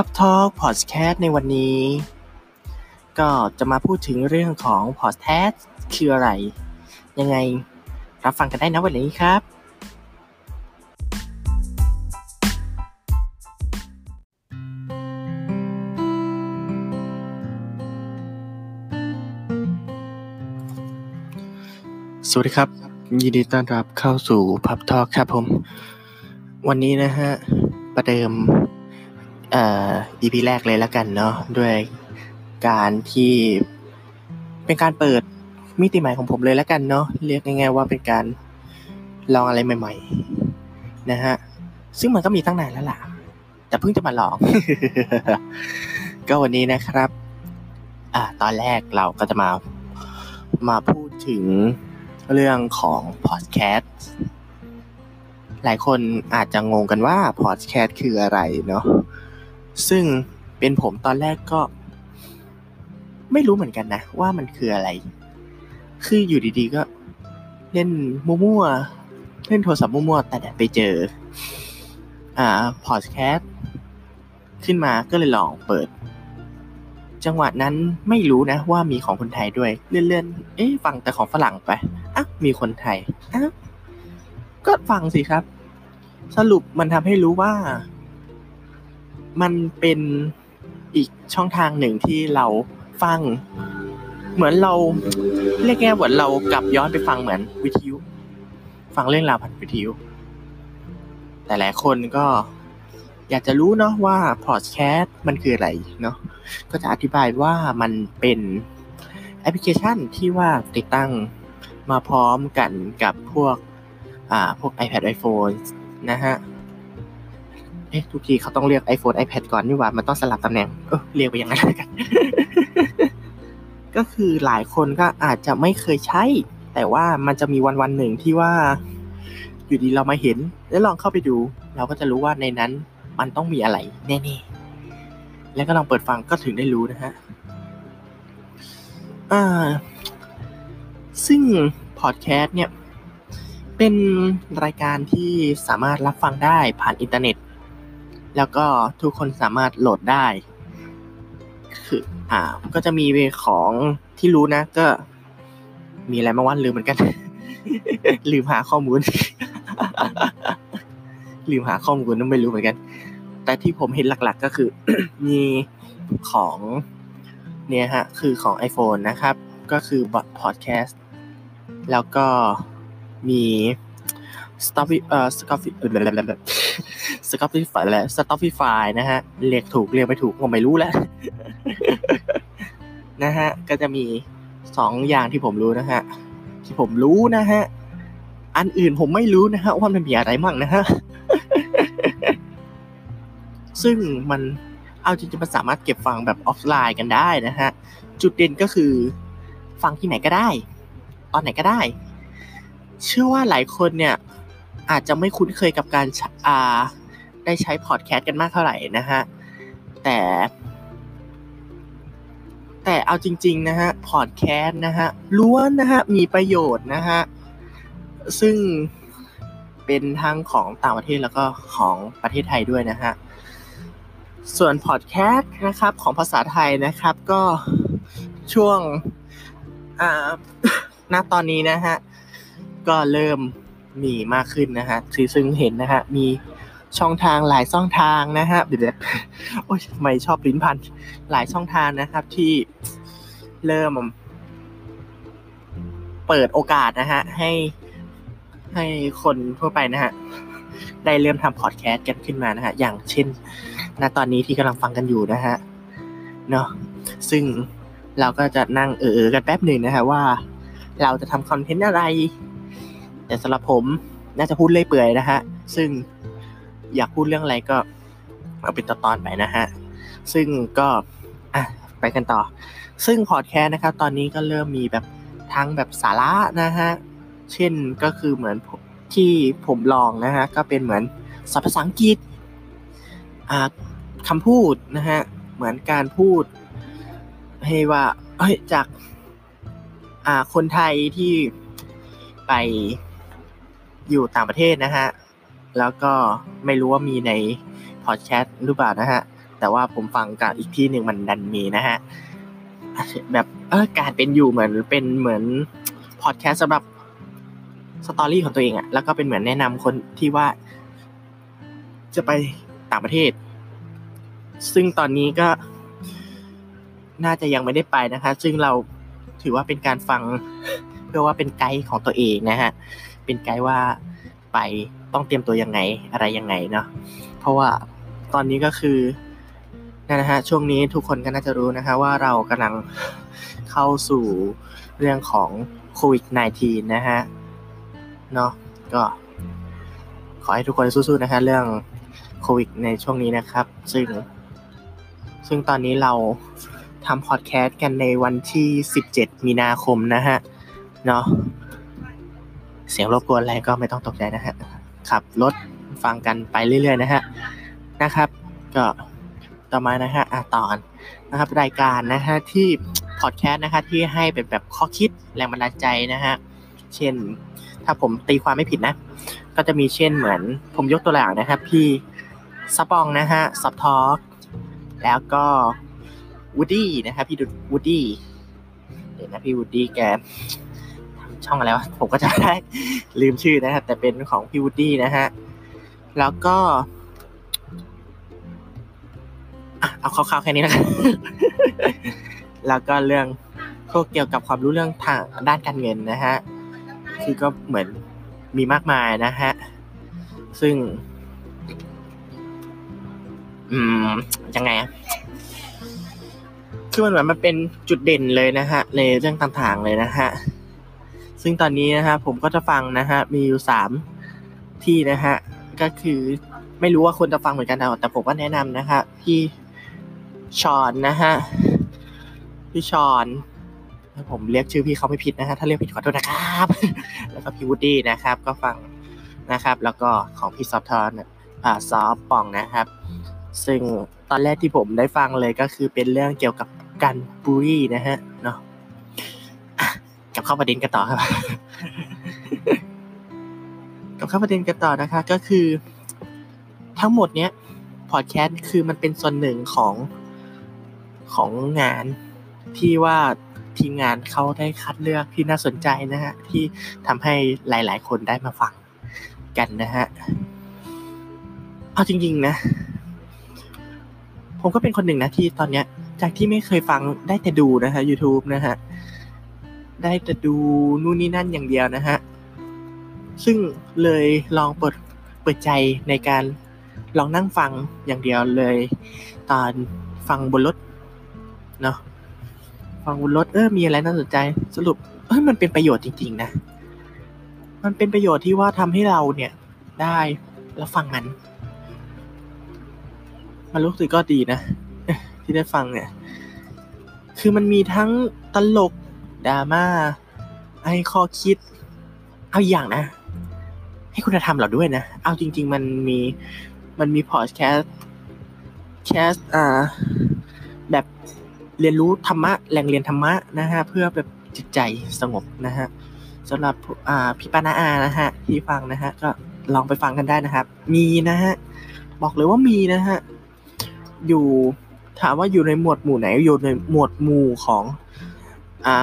พับทอ l k พอดแคสต์ในวันนี้ ก็จะมาพูดถึงเรื่องของพอดแคสต์คืออะไร ยังไงรับฟังกันได้นะวันนี้ครับ สวัสดีครับ ยินดีต้อนรับเข้าสู่พับทอ l k ครับผม วันนี้นะฮะ ประเดิม อ่อ EP แรกเลยแล้วกันเนาะด้วยการที่เป็นการเปิดมิติใหม่ของผมเลยแล้วกันเนาะเรียกง่ายๆว่าเป็นการลองอะไรใหม่ ๆ นะฮะซึ่งมันก็มีตั้งนานแล้วล่ะ แต่เพิ่งจะมาลอง ก็วันนี้นะครับ อ่า ตอนแรกเราก็จะมามาพูดถึงเรื่องของพอดแคสต์หลายคนอาจจะงงกันว่าพอดแคสต์คืออะไรเนาะ ซึ่งเป็นผมตอนแรกก็ ไม่รู้เหมือนกันนะ ว่ามันคืออะไร คืออยู่ดีๆก็เล่นมั่วๆเล่นโทรศัพท์มั่วๆแต่ไปเจอ อ่าพอดแคสต์ขึ้นมาก็เลยลองเปิด จังหวะนั้นไม่รู้นะว่ามีของคนไทยด้วย เลื่อนๆ เอ๊ะฟังแต่ของฝรั่งไปอะมีคนไทยอะก็ฟังสิครับ สรุปมันทำให้รู้ว่า มันเป็นอีกช่องทางหนึ่งที่เราฟัง เหมือนเราเรียกแง่เหมือนเรากลับย้อนไปฟังเหมือนวิทยุ ฟังเรื่องราวผ่านวิทยุ แต่หลายคนก็อยากจะรู้เนาะว่าพอดแคสต์มันคืออะไรเนาะก็จะอธิบายว่ามันเป็นแอปพลิเคชันที่ว่าติดตั้งมาพร้อมกันกับพวกอ่าพวก iPad iPhone นะฮะ อ๊ะทุกทีเขาต้องเรียก iPhone iPad ก่อนนี่หว่า มันต้องสลับตำแหน่ง เออเรียกไปอย่างนั้นกัน ก็คือหลายคนก็อาจจะไม่เคยใช้ แต่ว่ามันจะมีวันวันหนึ่งที่ว่า อยู่ดีเรามาเห็น แล้วลองเข้าไปดู เราก็จะรู้ว่าในนั้นมันต้องมีอะไรแน่ๆ แล้วก็ลองเปิดฟังก็ถึงได้รู้นะฮะอ่าซึ่งพอดแคสต์เนี่ยเป็นรายการที่สามารถรับฟังได้ผ่านอินเทอร์เน็ต แล้วก็ทุกคนสามารถโหลดได้ คืออ่าก็จะมีของที่รู้นะ ก็ มีอะไรมาวันลืมเหมือนกัน ลืมหาข้อมูล ลืมหาข้อมูลนั่นไม่รู้เหมือนกัน แต่ที่ผมเห็นหลักๆก็คือ มีของเนี่ยฮะ คือของ iPhone นะครับ ก็คือบอทพอดแคสต์แล้วก็มี s t o p เอ่อ s c o f เอ่อ s c o f ฟ y และ s t o p ฟ y นะฮะเรียกถูกเรียกไม่ถูกก็ไม่รู้แล้วนะฮะก็จะมีสองอย่างที่ผมรู้นะฮะที่ผมรู้นะฮะอันอื่นผมไม่รู้นะฮะว่ามันมีอะไรมั่งนะฮะซึ่งมันเอาจริงๆมันสามารถเก็บฟังแบบออฟไลน์กันได้นะฮะจุดเด่นก็คือฟังที่ไหนก็ได้ ตอนไหนก็ได้ เชื่อว่าหลายคนเนี่ยอาจจะไม่คุ้นเคยกับการอ่า ได้ใช้พอดแคสต์กันมากเท่าไหร่นะฮะ แต่ แต่เอาจริง ๆ นะฮะพอดแคสต์นะฮะล้วนนะฮะมีประโยชน์นะฮะ ซึ่งเป็นทั้งของต่างประเทศแล้วก็ของประเทศไทยด้วยนะฮะ ส่วนพอดแคสต์นะครับของภาษาไทยนะครับก็ช่วงอ่าณตอนนี้นะฮะ ก็เริ่มมีมากขึ้นนะฮะซึ่งเห็นนะฮะ มี ช่องทางหลายช่องทางนะฮะเดี๋ยวโอ้ยไม่ชอบลิ้นพันหลายช่องทางนะครับ ที่เริ่ม เปิดโอกาสนะฮะให้ให้คนทั่วไปนะฮะได้เริ่มทำพอดแคสต์กันขึ้นมานะฮะอย่างเช่นณตอนนี้ที่กำลังฟังกันอยู่นะฮะเนาะซึ่งเราก็จะนั่งเออๆกันแป๊บหนึ่งนะฮะว่า เราจะทำคอนเทนต์อะไร แต่สำหรับผมน่าจะพูดเล่อยเปื่อยนะฮะซึ่ง อยากพูดเรื่องอะไรก็เอาเป็นตอนๆไปนะฮะ ซึ่งก็อะไปกันต่อ ซึ่งพอดแคสต์นะครับ ตอนนี้ก็เริ่มมีแบบทั้งแบบสาระนะฮะ เช่นก็คือเหมือนที่ผมลองนะฮะ ก็เป็นเหมือนศัพท์ภาษาอังกฤษอ่าคำพูดนะฮะ เหมือนการพูด ให้ว่าเอ้ยจากอ่าคนไทยที่ไปอยู่ต่างประเทศนะฮะ แล้วก็ไม่รู้ว่ามีในพอดแคสต์หรือเปล่านะฮะ แต่ว่าผมฟังกับอีกที่หนึ่งมันดันมีนะฮะ แบบเออการเป็นอยู่เหมือนเป็นเหมือนพอดแคสต์สำหรับสตอรี่ของตัวเองอะแล้วก็เป็นเหมือนแนะนำคนที่ว่า จะไปต่างประเทศ ซึ่งตอนนี้ก็น่าจะยังไม่ได้ไปนะคะ ซึ่งเราถือว่าเป็นการฟัง เพื่อว่าเป็นไกด์ของตัวเองนะฮะ เป็นไกด์ว่าไป ต้องเตรียมตัวยังไงอะไรยังไงเนาะเพราะว่าตอนนี้ก็คือนะฮะช่วงนี้ทุกคนก็น่าจะรู้นะคะว่าเรากำลังเข้าสู่เรื่องของโควิด -19 นะฮะเนาะก็ขอให้ทุกคนสู้ๆนะฮะเรื่องโควิดในช่วงนี้นะครับ ซึ่ง ซึ่งตอนนี้เราทำพอดแคสต์กันในวันที่ 17 มีนาคมนะฮะ เนาะเสียงรบกวนอะไรก็ไม่ต้องตกใจนะฮะ ขับรถฟังกันไปเรื่อยๆนะฮะนะครับ ก็ต่อมานะฮะอะตอนนะครับ รายการนะฮะที่พอดแคสต์นะคะที่ให้เป็นแบบข้อคิดแรงบันดาลใจนะฮะเช่นถ้าผมตีความไม่ผิดนะ ก็จะมีเช่นเหมือนผมยกตัวอย่างนะครับ พี่ซับปองนะฮะซับทอล์กแล้วก็วูดดี้นะครับพี่วูดดี้เดี๋ยวนะพี่วูดดี้แก ช่องอะไรวะผมก็จะได้ลืมชื่อนะฮะแต่เป็นของพี่วูดดี้นะฮะแล้วก็เอาคร่าวๆแค่นี้นะครับแล้วก็เรื่องพวกเกี่ยวกับความรู้เรื่องทางด้านการเงินนะฮะคือก็เหมือนมีมากมายนะฮะซึ่ง อืมยังไงคือมันเหมือนมันเป็นจุดเด่นเลยนะฮะในเรื่องต่างๆเลยนะฮะ ซึ่งตอนนี้นะฮะผมก็จะฟังนะฮะมีอยู่สามที่นะฮะก็คือไม่รู้ว่าคนจะฟังเหมือนกันแต่ผมก็แนะนำนะฮะพี่ชอนนะฮะพี่ชอนผมเรียกชื่อพี่เขาไม่ผิดนะฮะถ้าเรียกผิดขอโทษนะครับ แล้วก็พี่วูดดี้นะครับ ก็ฟังนะครับ แล้วก็ของพี่ซอฟทอนอ่าซอฟปองนะครับ ซึ่งตอนแรกที่ผมได้ฟังเลยก็คือเป็นเรื่องเกี่ยวกับการบูรี่นะฮะเนาะ เข้าประเด็นกันต่อครับกับเข้าประเด็นกันต่อนะคะ ก็คือ ทั้งหมดเนี้ยพอดแคสต์คือมันเป็นส่วนหนึ่งของของงานที่ว่าทีมงานเขาได้คัดเลือกที่น่าสนใจนะฮะ ที่ทำให้หลาย ๆ คนได้มาฟังกันนะฮะเอาจริง ๆ นะ ผมก็เป็นคนหนึ่งนะที่ตอนเนี้ย จากที่ไม่เคยฟังได้แต่ดูนะฮะ YouTube นะฮะ ได้แต่ดูนู่นนี่นั่นอย่างเดียวนะฮะ ซึ่งเลยลองเปิดเปิดใจในการลองนั่งฟังอย่างเดียวเลย ตอนฟังบนรถเนาะฟังบนรถเออมีอะไรน่าสนใจสรุปเออมันเป็นประโยชน์จริงๆนะ มันเป็นประโยชน์ที่ว่าทำให้เราเนี่ยได้แล้วฟังมัน มันรู้สึกก็ดีนะ ที่ได้ฟังเนี่ย คือมันมีทั้งตลก ดราม่าให้ข้อคิด เอาอย่างนะ ให้คุณธรรมเราด้วยนะ เอาจริง ๆ มันมีมันมีพอดแคสต์แคสอ่าแบบเรียนรู้ธรรมะแหล่งเรียนธรรมะนะฮะเพื่อแบบจิตใจสงบนะฮะสำหรับอ่าพี่ปานาอานะฮะที่ฟังนะฮะก็ลองไปฟังกันได้นะครับ มีนะฮะบอกเลยว่ามีนะฮะอยู่ถามว่าอยู่ในหมวดหมู่ไหนอยู่ในหมวดหมู่ของ อ่า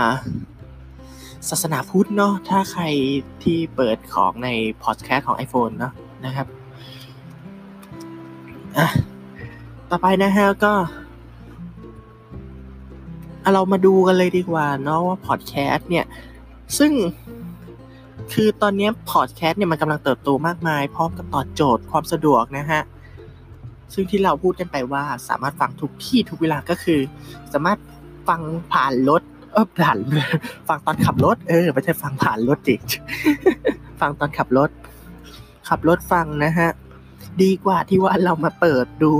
ศาสนาพุทธเนาะถ้าใครที่เปิดของในพอดแคสต์ของ iPhone เนาะนะครับอะต่อไปนะฮะก็เรามาดูกันเลยดีกว่าเนาะว่าพอดแคสต์เนี่ย ซึ่งคือตอนนี้พอดแคสต์เนี่ยมันกำลังเติบโตมากมาย พร้อมกับตอบโจทย์ความสะดวกนะฮะ ซึ่งที่เราพูดกันไปว่าสามารถฟังทุกที่ทุกเวลาก็คือ สามารถฟังผ่านรถ เออผ่านฟังตอนขับรถ เออ ไม่ใช่ฟังผ่านรถจิฟังตอนขับรถ ขับรถฟังนะฮะ ดีกว่าที่ว่าเรามาเปิดดู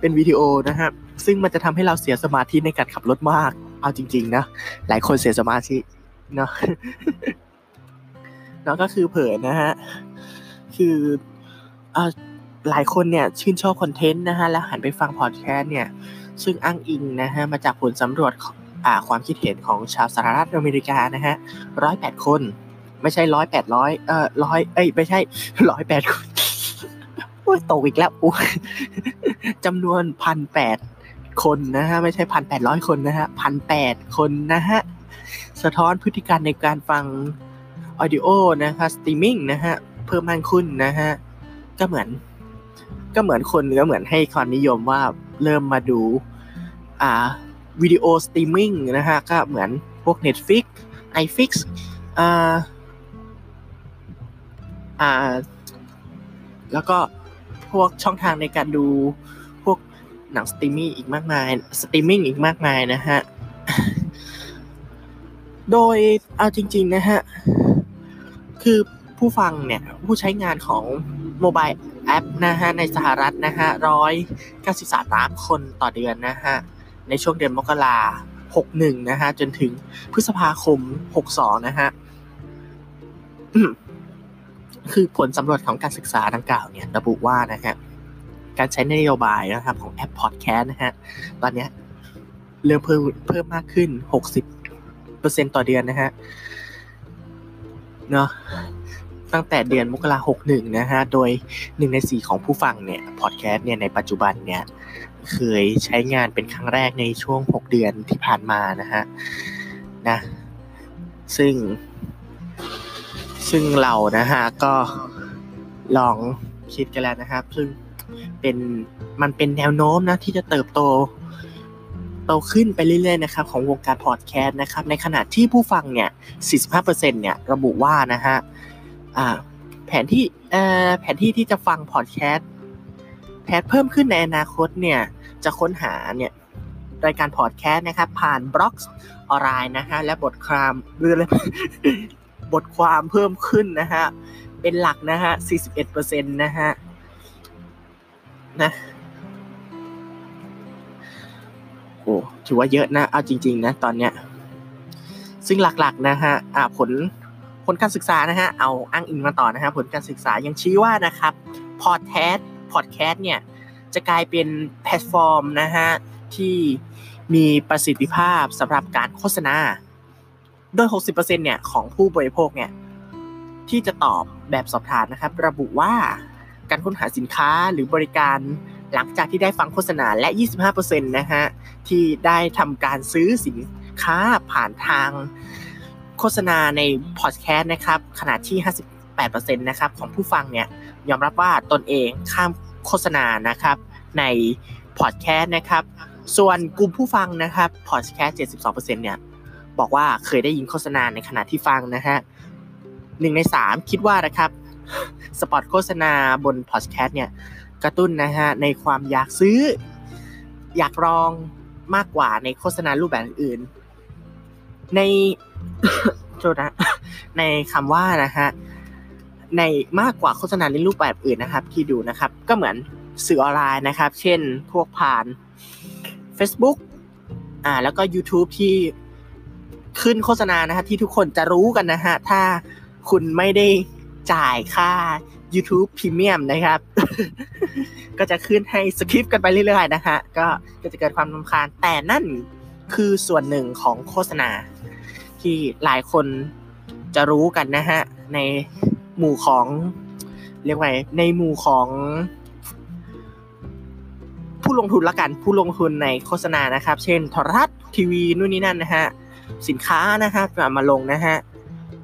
เป็นวิดีโอนะฮะ ซึ่งมันจะทำให้เราเสียสมาธิในการขับรถมาก เอาจริง ๆ นะ หลายคนเสียสมาธิเนาะเนาะก็คือเผยนะฮะ คืออ่าหลายคนเนี่ยชื่นชอบคอนเทนต์นะฮะ แล้วหันไปฟังพอดแคสต์เนี่ย ซึ่งอ้างอิงนะฮะ มาจากผลสำรวจ ความคิดเห็นของชาวสหรัฐอเมริกานะฮะร้อยแปดคน ไม่ใช่ร้อยแปดร้อยเอ่อร้อยเอ้ยไม่ใช่ร้อยแปดคนโอ้ยตกอีกแล้วโอ้จำนวนพันแปดคนนะฮะไม่ใช่พันแปดร้อยคนนะฮะพันแปดคนนะฮะสะท้อนพฤติการในการฟังaudio นะคะสตรีมมิ่งนะฮะเพิ่มมากขึ้นนะฮะก็เหมือน ก็เหมือนคนก็เหมือนให้ความนิยมว่าเริ่มมาดู อ่า video streaming นะฮะ ก็เหมือนพวก Netflix iflix อ่าอ่าแล้วก็พวกช่องทางในการดูพวกหนังสตรีมมิ่งอีกมากมายสตรีมมิ่งอีกมากมายนะฮะ โดยเอาจริง ๆ นะฮะ คือผู้ฟังเนี่ย ผู้ใช้งานของโมบายแอปนะฮะ ในสหรัฐนะฮะร้อยเก้าสิบสามล้านคนต่อเดือนนะฮะ ในช่วงเดือนมกราหกหนึ่งนะฮะจนถึงพฤษภาคมหกสองนะฮะคือผลสำรวจของการศึกษาดังกล่าวเนี่ยระบุว่านะฮะการใช้นโยบายนะครับของแอปพอดแคสต์นะฮะตอนนี้เริ่มเพิ่มเพิ่มมากขึ้นหกสิบเปอร์เซ็นต่อเดือนนะฮะเนาะตั้งแต่เดือนมกราหกหนึ่งนะฮะ โดยหนึ่งในสี่ของผู้ฟังเนี่ยพอดแคสต์เนี่ยในปัจจุบันเนี่ย เคยใช้งานเป็นครั้งแรกในช่วง 6 เดือนที่ผ่านมานะฮะนะซึ่ง ซึ่งเรานะฮะก็ลองคิดกันแล้วนะครับ ซึ่งเป็นมันเป็นแนวโน้มนะที่จะเติบโตโตขึ้นไปเรื่อยๆนะครับของวงการพอดแคสต์นะครับ ในขณะที่ผู้ฟังเนี่ย 45%เนี่ยระบุว่านะฮะอ่าแผนที่เออแผนที่ที่จะฟังพอดแคสต์แพทเพิ่มขึ้นในอนาคตเนี่ย จะค้นหาเนี่ยรายการพอดแคสต์นะครับ ผ่านบล็อกออนไลน์นะฮะและบทความหรือบทความเพิ่มขึ้นนะฮะเป็นหลักนะฮะ 41%นะฮะนะโอ้ถือว่าเยอะนะ เอาจริง ๆ นะ ตอนเนี้ย ซึ่งหลักๆนะฮะอ่าผลผลการศึกษานะฮะ เอาอ้างอิงมาต่อนะฮะ ผลการศึกษายังชี้ว่านะครับ พอดแคสต์ พอดแคสต์เนี่ย จะกลายเป็นแพลตฟอร์มนะฮะที่มีประสิทธิภาพสำหรับการโฆษณา โดย 60%เนี่ยของผู้บริโภคเนี่ยที่จะตอบแบบสอบถามนะครับ ระบุว่าการค้นหาสินค้าหรือบริการหลังจากที่ได้ฟังโฆษณาและ 25%นะฮะที่ได้ทำการซื้อสินค้าผ่านทางโฆษณาในพอดแคสต์นะครับขณะที่ 58%นะครับของผู้ฟังเนี่ยยอมรับว่าตนเองข้าม โฆษณานะครับในพอดแคสต์นะครับ ส่วนกลุ่มผู้ฟังนะครับพอดแคสต์72%เนี่ยบอกว่าเคยได้ยินโฆษณาในขณะที่ฟังนะฮะหนึ่งในสามคิดว่านะครับสปอตโฆษณาบนพอดแคสต์เนี่ยกระตุ้นนะฮะในความอยากซื้อ อยากลองมากกว่าในโฆษณารูปแบบอื่น ในโทษนะในคำว่านะฮะ ในมากกว่าโฆษณาในรูปแบบอื่นนะครับ ที่ดูนะครับ ก็เหมือนสื่อออนไลน์นะครับ เช่นพวกผ่าน Facebook อ่าแล้วก็ YouTube ที่ขึ้นโฆษณานะฮะที่ทุกคนจะรู้กันนะฮะถ้าคุณไม่ได้จ่ายค่า YouTube Premium นะครับ ก็จะขึ้นให้สคริปต์กันไปเรื่อยๆนะฮะก็ก็จะเกิดความรำคาญแต่นั่นคือส่วนหนึ่งของโฆษณา ที่หลายคนจะรู้กันนะฮะใน หมู่ของ เรียกว่าในหมู่ของ ผู้ลงทุนละกันผู้ลงทุนในโฆษณานะครับ เช่นโทรทัศน์ทีวีนู่นนี่นั่นนะฮะสินค้านะครับมาลงนะฮะ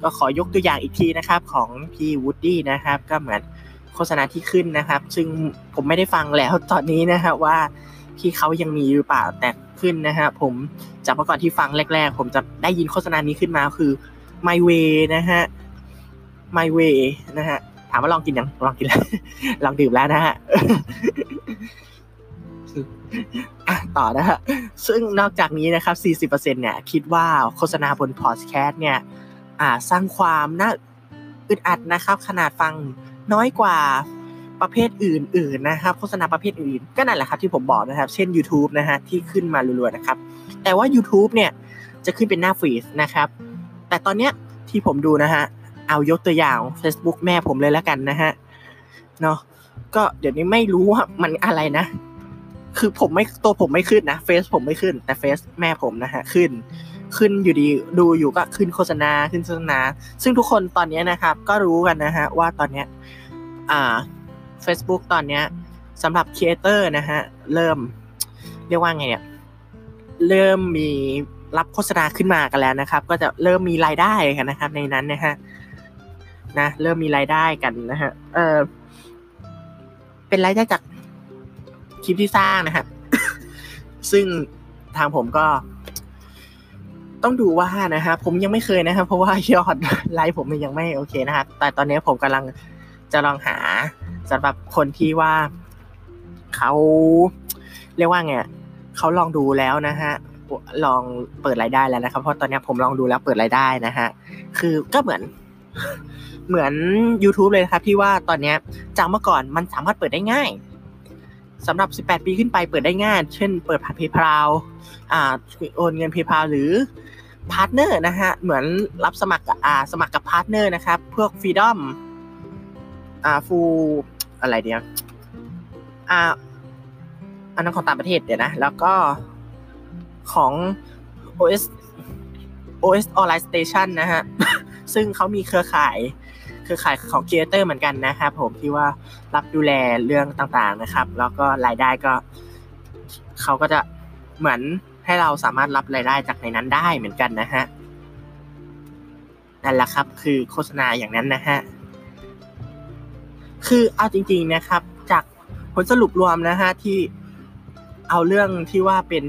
ก็ขอยกตัวอย่างอีกทีนะครับของพี่วูดดี้นะครับ ก็เหมือนโฆษณาที่ขึ้นนะครับ ซึ่งผมไม่ได้ฟังแล้วตอนนี้นะฮะว่าพี่เขายังมีหรือเปล่าแต่ขึ้นนะฮะผมจากเมื่อก่อนที่ฟังแรก ๆ ผมจะได้ยินโฆษณานี้ขึ้นมาคือ My Way นะฮะ My Way นะฮะ ถามว่าลองกินยัง ลองกินแล้ว ลองดื่มแล้วนะฮะต่อนะฮะ ซึ่งนอกจากนี้นะครับ 40%เนี่ยคิดว่าโฆษณาบนพอดแคสต์เนี่ยสร้างความน่าอึดอัดนะครับ ขนาดฟังน้อยกว่าประเภทอื่นๆนะครับโฆษณาประเภทอื่นก็นั่นแหละครับที่ผมบอกนะครับ เช่น YouTube นะฮะที่ขึ้นมารัวๆนะครับ แต่ว่า YouTube เนี่ยจะขึ้นเป็นหน้าฟีดนะครับ แต่ตอนเนี้ยที่ผมดูนะฮะ เอายกตัวอย่าง Facebook แม่ผมเลยแล้วกันนะฮะเนาะก็เดี๋ยวนี้ไม่รู้ว่ามันอะไรนะ คือผมไม่ตัวผมไม่ขึ้นนะเฟซผมไม่ขึ้น แต่เฟซแม่ผมนะฮะขึ้น ขึ้นอยู่ดีดูอยู่ก็ขึ้นโฆษณาขึ้นโฆษณา ซึ่งทุกคนตอนนี้นะครับ ก็รู้กันนะฮะว่าตอนเนี้ยอ่า Facebook ตอนเนี้ยสำหรับ creator นะฮะเริ่มเรียกว่าไงเนี่ยเริ่มมีรับโฆษณาขึ้นมากันแล้วนะครับ ก็จะเริ่มมีรายได้กันนะครับ ในนั้นนะฮะ นะเริ่มมีรายได้กันนะฮะเออเป็นรายได้จากคลิปที่สร้างนะฮะซึ่งทางผมก็ ต้องดูว่านะฮะผมยังไม่เคยนะครับ เพราะว่ายอดไลฟ์ผมยังไม่โอเคนะครับแต่ตอนนี้ผมกำลังจะลองหาสำหรับคนที่ว่าเขาเรียกว่าไงเขาลองดูแล้วนะฮะลองเปิดรายได้แล้วนะครับ เพราะตอนนี้ผมลองดูแล้วเปิดรายได้นะฮะคือก็เหมือน เหมือน YouTube เลยครับที่ว่าตอนนี้จากเมื่อก่อนมันสามารถเปิดได้ง่ายสำหรับ 18 ปีขึ้นไปเปิดได้ง่าย เช่น เปิดผ่าน PayPal อ่าโอนเงิน PayPal หรือ partner นะฮะ เหมือนรับสมัครอ่าสมัครกับ partner นะครับ พวก Freedom อ่าฟูอะไรเดียวอ่าอันนั้นของต่างประเทศเดี๋ยวนะ แล้วก็ของ OS OS Online Station นะฮะ ซึ่งเขามีเครือข่าย เครือข่ายของ creator เหมือนกันนะครับผมที่ว่ารับดูแลเรื่องต่างๆนะครับ แล้วก็รายได้ก็เขาก็จะเหมือนให้เราสามารถรับรายได้จากในนั้นได้เหมือนกันนะฮะนั่นแหละครับ คือโฆษณาอย่างนั้นนะฮะคือเอาจริง ๆนะครับ จากผลสรุปรวมนะฮะที่เอาเรื่องที่ว่าเป็น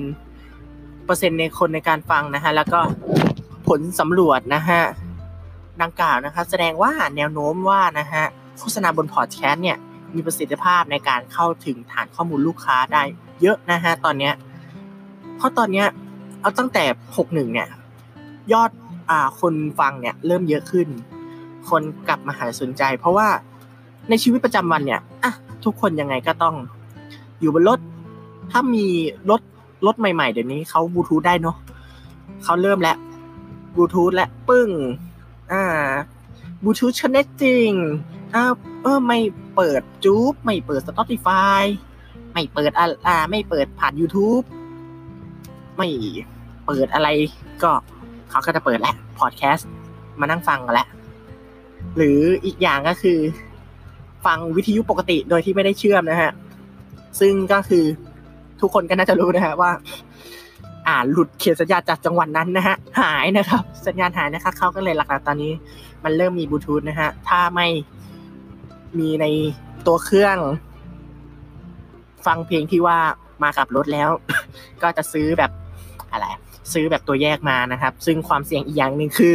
เปอร์เซ็นต์ในคนในการฟังนะฮะแล้วก็ผลสำรวจนะฮะ ดังกล่าวนะครับ แสดงว่าแนวโน้มว่านะฮะโฆษณาบนพอดแคสต์เนี่ยมีประสิทธิภาพในการเข้าถึงฐานข้อมูลลูกค้าได้เยอะนะฮะตอนเนี้ยเพราะตอนเนี้ยเอาตั้งแต่ 61 เนี่ยยอดอ่าคนฟังเนี่ยเริ่มเยอะขึ้น คนกลับมาหาสนใจ เพราะว่าในชีวิตประจำวันเนี่ยอะทุกคนยังไงก็ต้องอยู่บนรถถ้ามีรถรถใหม่ๆ เดี๋ยวนี้เขาบลูทูธได้เนาะเขาเริ่มแล้วบลูทูธและปึ้ง อ่าบลูทูธชนจริงอ่าเออไม่เปิดจู๊บไม่เปิด Spotify ไม่เปิดอ่าไม่เปิดผ่าน YouTube ไม่เปิดอะไรก็เขาก็จะเปิดแหละพอดแคสต์มานั่งฟังกันแหละหรืออีกอย่างก็คือ ฟังวิทยุปกติโดยที่ไม่ได้เชื่อมนะฮะ ซึ่งก็คือทุกคนก็น่าจะรู้นะฮะว่า อ่าหลุดเขตสัญญาจากจังหวัดนั้นนะฮะหายนะครับ สัญญาณหายนะครับเขาก็เลยหลักๆตอนนี้ มันเริ่มมีบลูทูธนะฮะถ้าไม่มีในตัวเครื่อง ฟังเพลงที่ว่ามากับรถแล้ว ก็จะซื้อแบบอะไรซื้อแบบตัวแยกมานะครับ ซึ่งความเสี่ยงอีกอย่างหนึ่งคือ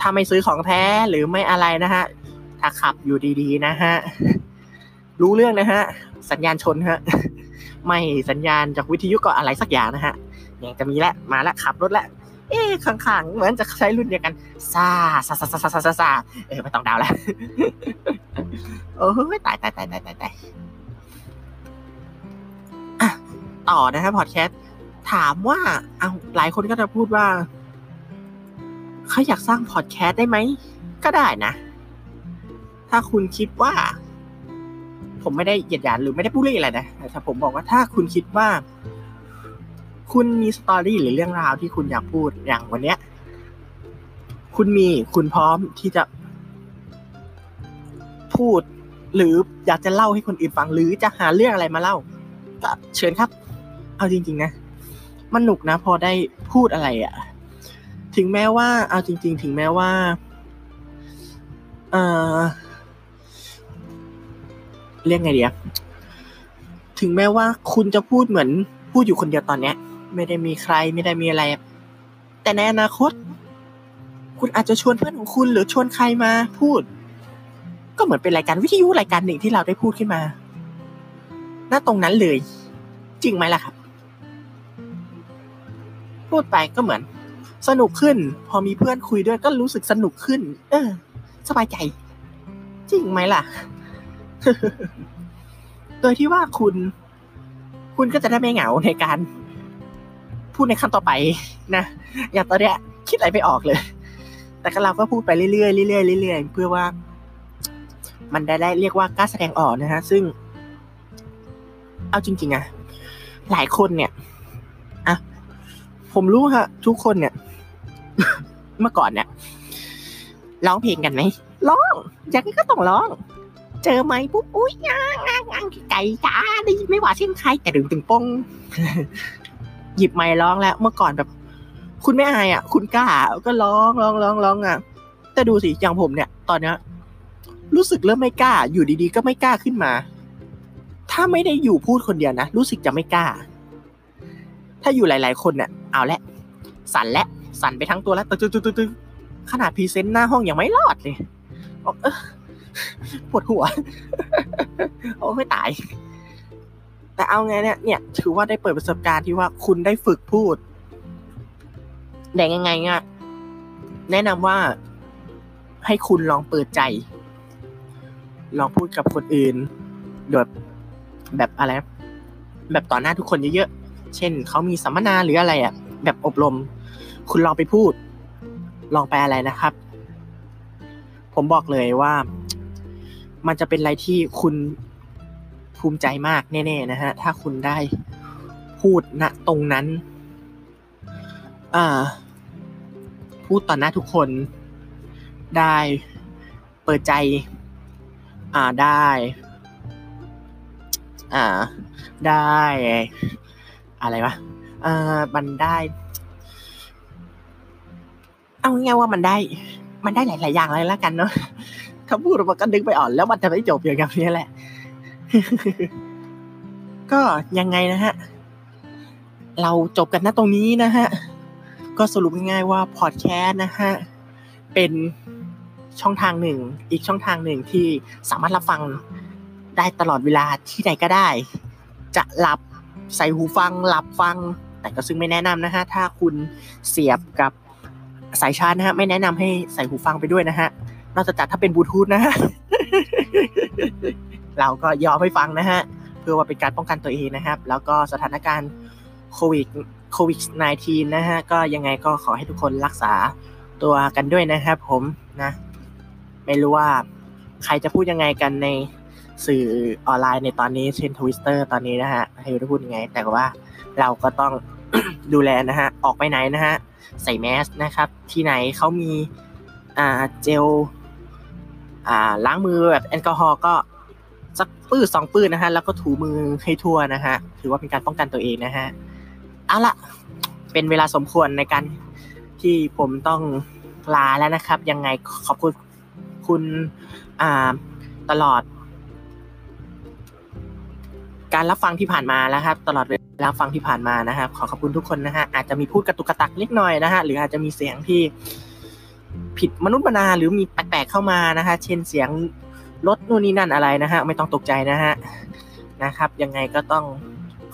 ถ้าไม่ซื้อของแท้หรือไม่อะไรนะฮะถ้าขับอยู่ดีๆนะฮะรู้เรื่องนะฮะสัญญาณชนฮะไม่สัญญาณจากวิทยุก็อะไรสักอย่างนะฮะ ยังจะมีแล้วมาแล้วขับรถแล้วเอ๊ข้างๆเหมือนจะใช้รุ่นเดียวกันซาซาซาซาซาซาซาเออไม่ต้องดาวแล้วโอ้ยตายตายตายตายตายตายต่อนะครับพอดแคสต์ถามว่าเอาหลายคนก็จะพูดว่าเขาอยากสร้างพอดแคสต์ได้ไหม ก็ได้นะ ถ้าคุณคิดว่า ผมไม่ได้เหยียดหยามหรือไม่ได้พูดเรื่องอะไรนะแต่ผมบอกว่าถ้าคุณคิดว่า คุณมีสตอรี่หรือเรื่องราวที่คุณอยากพูดอย่างวันเนี้ย คุณมีคุณพร้อมที่จะ พูด หรืออยากจะเล่าให้คนอื่นฟัง หรือจะหาเรื่องอะไรมาเล่าก็เชิญครับ เอาจริง ๆ นะ มันหนุกนะ พอได้พูดอะไรอะ่ะ ถึงแม้ว่า เอาจริง ๆ ถึงแม้ว่าเออเรียกไงเดียถึงแม้ว่าคุณจะพูดเหมือนพูดอยู่คนเดียวตอนเนี้ย ไม่ได้มีใครไม่ได้มีอะไร แต่ในอนาคต คุณอาจจะชวนเพื่อนของคุณ หรือชวนใครมาพูด ก็เหมือนเป็นรายการวิทยุรายการหนึ่งที่เราได้พูดขึ้นมาณตรงนั้นเลย จริงไหมล่ะครับ พูดไปก็เหมือน สนุกขึ้น พอมีเพื่อนคุยด้วยก็รู้สึกสนุกขึ้น เออ สบายใจ จริงไหมล่ะ โดยที่ว่าคุณคุณก็จะได้ไม่เหงาในการ พูดในขั้นต่อไปนะอย่างตอนเนี้ยคิดอะไรไม่ออกเลย แต่ก็เราก็พูดไปเรื่อยๆเรื่อยๆเรื่อยๆเพื่อว่า มันได้เรียกว่ากล้าแสดงออกนะฮะซึ่ง เอาจริงๆอะหลายคนเนี่ยอะผมรู้ฮะทุกคนเนี่ย เมื่อก่อนเนี่ยร้องเพลงกันไหมร้องอยากก็ต้องร้อง เจอไหมปุ๊บอุ้ยงางงางไก่จ้าได้ยินไม่ว่าเช่นใครแต่ดึงตึงป้อง หยิบไม้ร้องแล้ว เมื่อก่อนแบบ คุณไม่อายอะ คุณกล้าก็ร้องร้องร้องร้องอะ แต่ดูสิอย่างผมเนี่ย ตอนเนี้ยรู้สึกเริ่มไม่กล้า อยู่ดีๆ ก็ไม่กล้าขึ้นมา ถ้าไม่ได้อยู่พูดคนเดียวนะรู้สึกจะไม่กล้า ถ้าอยู่หลาย ๆ คนเนี่ยเอาละสั่นและสั่นไปทั้งตัวแล้วตึ๊ดตึ๊ดตึ๊ขนาดพรีเซนต์หน้าห้องยังไม่รอดเลยเออปวดหัว โอ้ไม่ตาย แต่เอาไงเนี่ยเนี่ยถือว่าได้เปิดประสบการณ์ที่ว่าคุณได้ฝึกพูดแต่ยังไงเนี่ยแนะนำว่าให้คุณลองเปิดใจ ลองพูดกับคนอื่นแบบแบบอะไร แบบต่อหน้าทุกคนเยอะๆ เช่นเขามีสัมมนาหรืออะไรอะ แบบอบรม คุณลองไปพูด ลองไปอะไรนะครับ ผมบอกเลยว่า มันจะเป็นอะไรที่คุณ ภูมิใจมากแน่ๆนะฮะถ้าคุณได้พูดณตรงนั้นอ่าพูดต่อหน้าทุกคนได้เปิดใจอ่าได้อ่าได้อะไรวะเอ่อมันได้ เอาง่ายว่ามันได้ มันได้หลาย ๆ อย่างเลยแล้วกันเนาะถ้าพูดมันก็ดึงไปอ่อนแล้วมันจะไม่จบอย่างนี้แหละ ก็ยังไงนะฮะ เราจบกันนะตรงนี้นะฮะ ก็สรุปง่ายๆว่าพอดแคสต์นะฮะ เป็นช่องทางหนึ่ง อีกช่องทางหนึ่งที่สามารถรับฟังได้ตลอดเวลาที่ใดก็ได้ จะหลับใส่หูฟัง หลับฟัง แต่ก็ซึ่งไม่แนะนำนะฮะ ถ้าคุณเสียบกับสายชาร์จนะฮะ ไม่แนะนำให้ใส่หูฟังไปด้วยนะฮะนอกจากถ้าเป็นบลูทูธนะฮะ เราก็ยอมให้ฟังนะฮะ เพื่อว่าเป็นการป้องกันตัวเองนะครับ แล้วก็สถานการณ์โควิดโควิด -19 นะฮะ ก็ยังไงก็ขอให้ทุกคนรักษาตัวกันด้วยนะครับผมนะ ไม่รู้ว่าใครจะพูดยังไงกันในสื่อออนไลน์ในตอนนี้เช่นทวิตเตอร์ตอนนี้นะฮะให้รู้พูดยังไง แต่ว่าเราก็ต้องดูแลนะฮะ ออกไปไหนนะฮะ ใส่แมสนะครับ ที่ไหนเขามีอ่าเจลอ่าล้างมือแบบแอลกอฮอล์ก็ สักปื้ดสองปื้ดนะฮะแล้วก็ถูมือให้ทั่วนะฮะถือว่าเป็นการป้องกันตัวเองนะฮะเอาละเป็นเวลาสมควรในการที่ผมต้องลาแล้วนะครับ ยังไงขอบคุณคุณอ่าตลอด การรับฟังที่ผ่านมาแล้วครับ ตลอดเวลาฟังที่ผ่านมานะครับ ขอขอบคุณทุกคนนะฮะอาจจะมีพูดกระตุกกระตักเล็กน้อยนะฮะหรืออาจจะมีเสียงที่ผิดมนุษย์มนาหรือมีแปลกๆเข้ามานะฮะเช่นเสียง รถนู่นนี่นั่นอะไรนะฮะไม่ต้องตกใจนะฮะนะครับ ยังไงก็ต้อง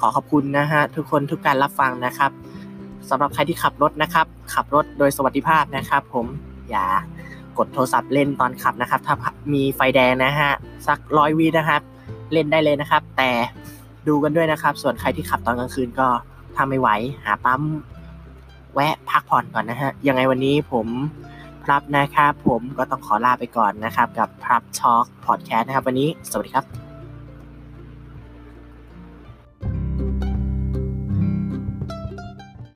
ขอขอบคุณนะฮะทุกคนทุกการรับฟังนะครับสำหรับใครที่ขับรถนะครับ ขับรถโดยสวัสดิภาพนะครับ ผมอย่ากดโทรศัพท์เล่นตอนขับนะครับ ถ้ามีไฟแดงนะฮะสักร้อยวินะครับ เล่นได้เลยนะครับ แต่ดูกันด้วยนะครับ ส่วนใครที่ขับตอนกลางคืนก็ถ้าไม่ไหวหาปั๊มแวะพักผ่อนก่อนนะฮะยังไงวันนี้ผม รับนะครับ ผมก็ต้องขอลาไปก่อนนะครับ กับพรับช็อคพอดแคสต์นะครับ วันนี้สวัสดีครับ